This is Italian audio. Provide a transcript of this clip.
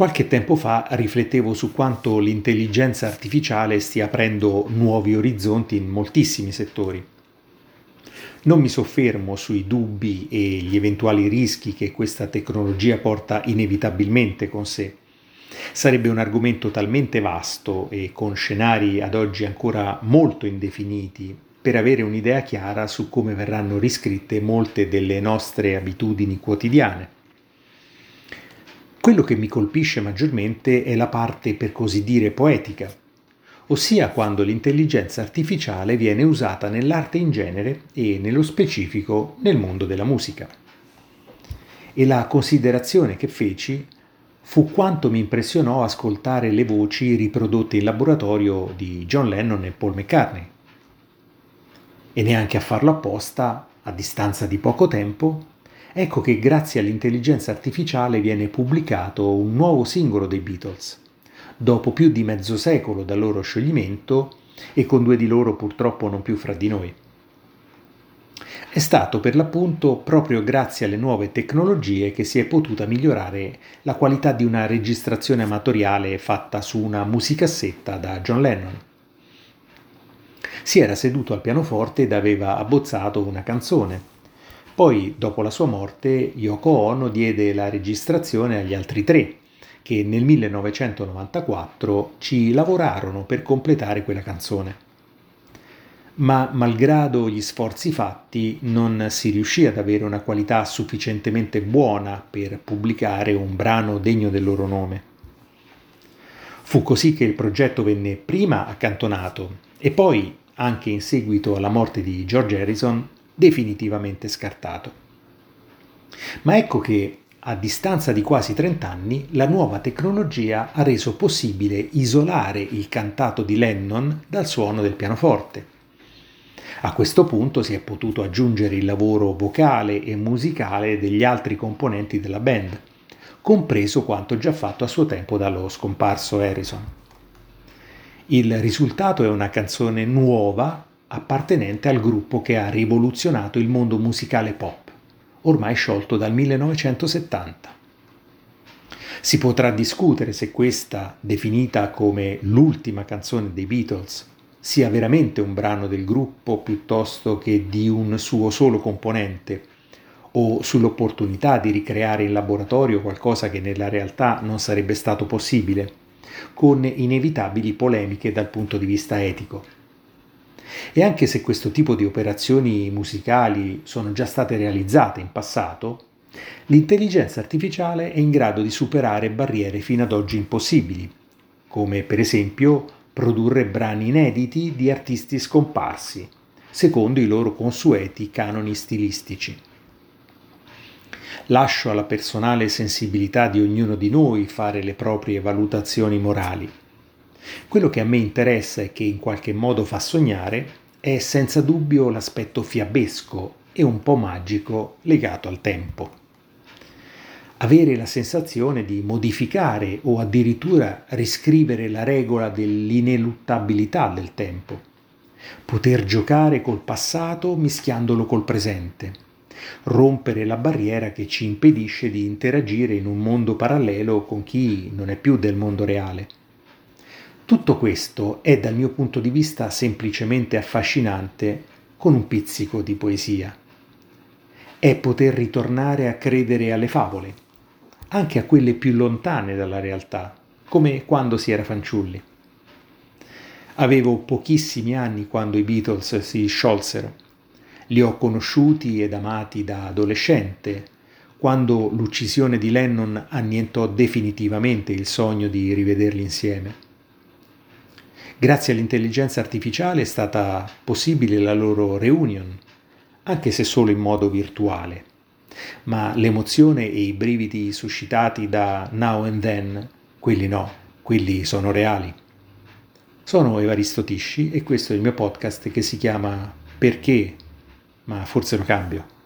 Qualche tempo fa riflettevo su quanto l'intelligenza artificiale stia aprendo nuovi orizzonti in moltissimi settori. Non mi soffermo sui dubbi e gli eventuali rischi che questa tecnologia porta inevitabilmente con sé. Sarebbe un argomento talmente vasto e con scenari ad oggi ancora molto indefiniti per avere un'idea chiara su come verranno riscritte molte delle nostre abitudini quotidiane. Quello che mi colpisce maggiormente è la parte per così dire poetica, ossia quando l'intelligenza artificiale viene usata nell'arte in genere e nello specifico nel mondo della musica. E la considerazione che feci fu quanto mi impressionò ascoltare le voci riprodotte in laboratorio di John Lennon e Paul McCartney. E neanche a farlo apposta, a distanza di poco tempo, ecco che grazie all'intelligenza artificiale viene pubblicato un nuovo singolo dei Beatles, dopo più di mezzo secolo dal loro scioglimento e con due di loro purtroppo non più fra di noi. È stato per l'appunto proprio grazie alle nuove tecnologie che si è potuta migliorare la qualità di una registrazione amatoriale fatta su una musicassetta da John Lennon. Si era seduto al pianoforte ed aveva abbozzato una canzone poi, dopo la sua morte, Yoko Ono diede la registrazione agli altri tre, che nel 1994 ci lavorarono per completare quella canzone. Ma malgrado gli sforzi fatti, non si riuscì ad avere una qualità sufficientemente buona per pubblicare un brano degno del loro nome. Fu così che il progetto venne prima accantonato e poi, anche in seguito alla morte di George Harrison, definitivamente scartato. Ma ecco che a distanza di quasi 30 anni, la nuova tecnologia ha reso possibile isolare il cantato di Lennon dal suono del pianoforte. A questo punto si è potuto aggiungere il lavoro vocale e musicale degli altri componenti della band, compreso quanto già fatto a suo tempo dallo scomparso Harrison. Il risultato è una canzone nuova appartenente al gruppo che ha rivoluzionato il mondo musicale pop, ormai sciolto dal 1970. Si potrà discutere se questa, definita come l'ultima canzone dei Beatles, sia veramente un brano del gruppo piuttosto che di un suo solo componente, o sull'opportunità di ricreare in laboratorio qualcosa che nella realtà non sarebbe stato possibile, con inevitabili polemiche dal punto di vista etico. E anche se questo tipo di operazioni musicali sono già state realizzate in passato, l'intelligenza artificiale è in grado di superare barriere fino ad oggi impossibili, come per esempio produrre brani inediti di artisti scomparsi, secondo i loro consueti canoni stilistici. Lascio alla personale sensibilità di ognuno di noi fare le proprie valutazioni morali. Quello che a me interessa e che in qualche modo fa sognare è senza dubbio l'aspetto fiabesco e un po' magico legato al tempo. Avere la sensazione di modificare o addirittura riscrivere la regola dell'ineluttabilità del tempo. Poter giocare col passato mischiandolo col presente. Rompere la barriera che ci impedisce di interagire in un mondo parallelo con chi non è più del mondo reale tutto questo è dal mio punto di vista semplicemente affascinante con un pizzico di poesia. È poter ritornare a credere alle favole, anche a quelle più lontane dalla realtà, come quando si era fanciulli. Avevo pochissimi anni quando i Beatles si sciolsero. Li ho conosciuti ed amati da adolescente, quando l'uccisione di Lennon annientò definitivamente il sogno di rivederli insieme. Grazie all'intelligenza artificiale è stata possibile la loro reunion, anche se solo in modo virtuale. Ma l'emozione e i brividi suscitati da Now and Then, quelli no, quelli sono reali. Sono Evaristo Tisci e questo è il mio podcast che si chiama Perché? Ma forse lo cambio.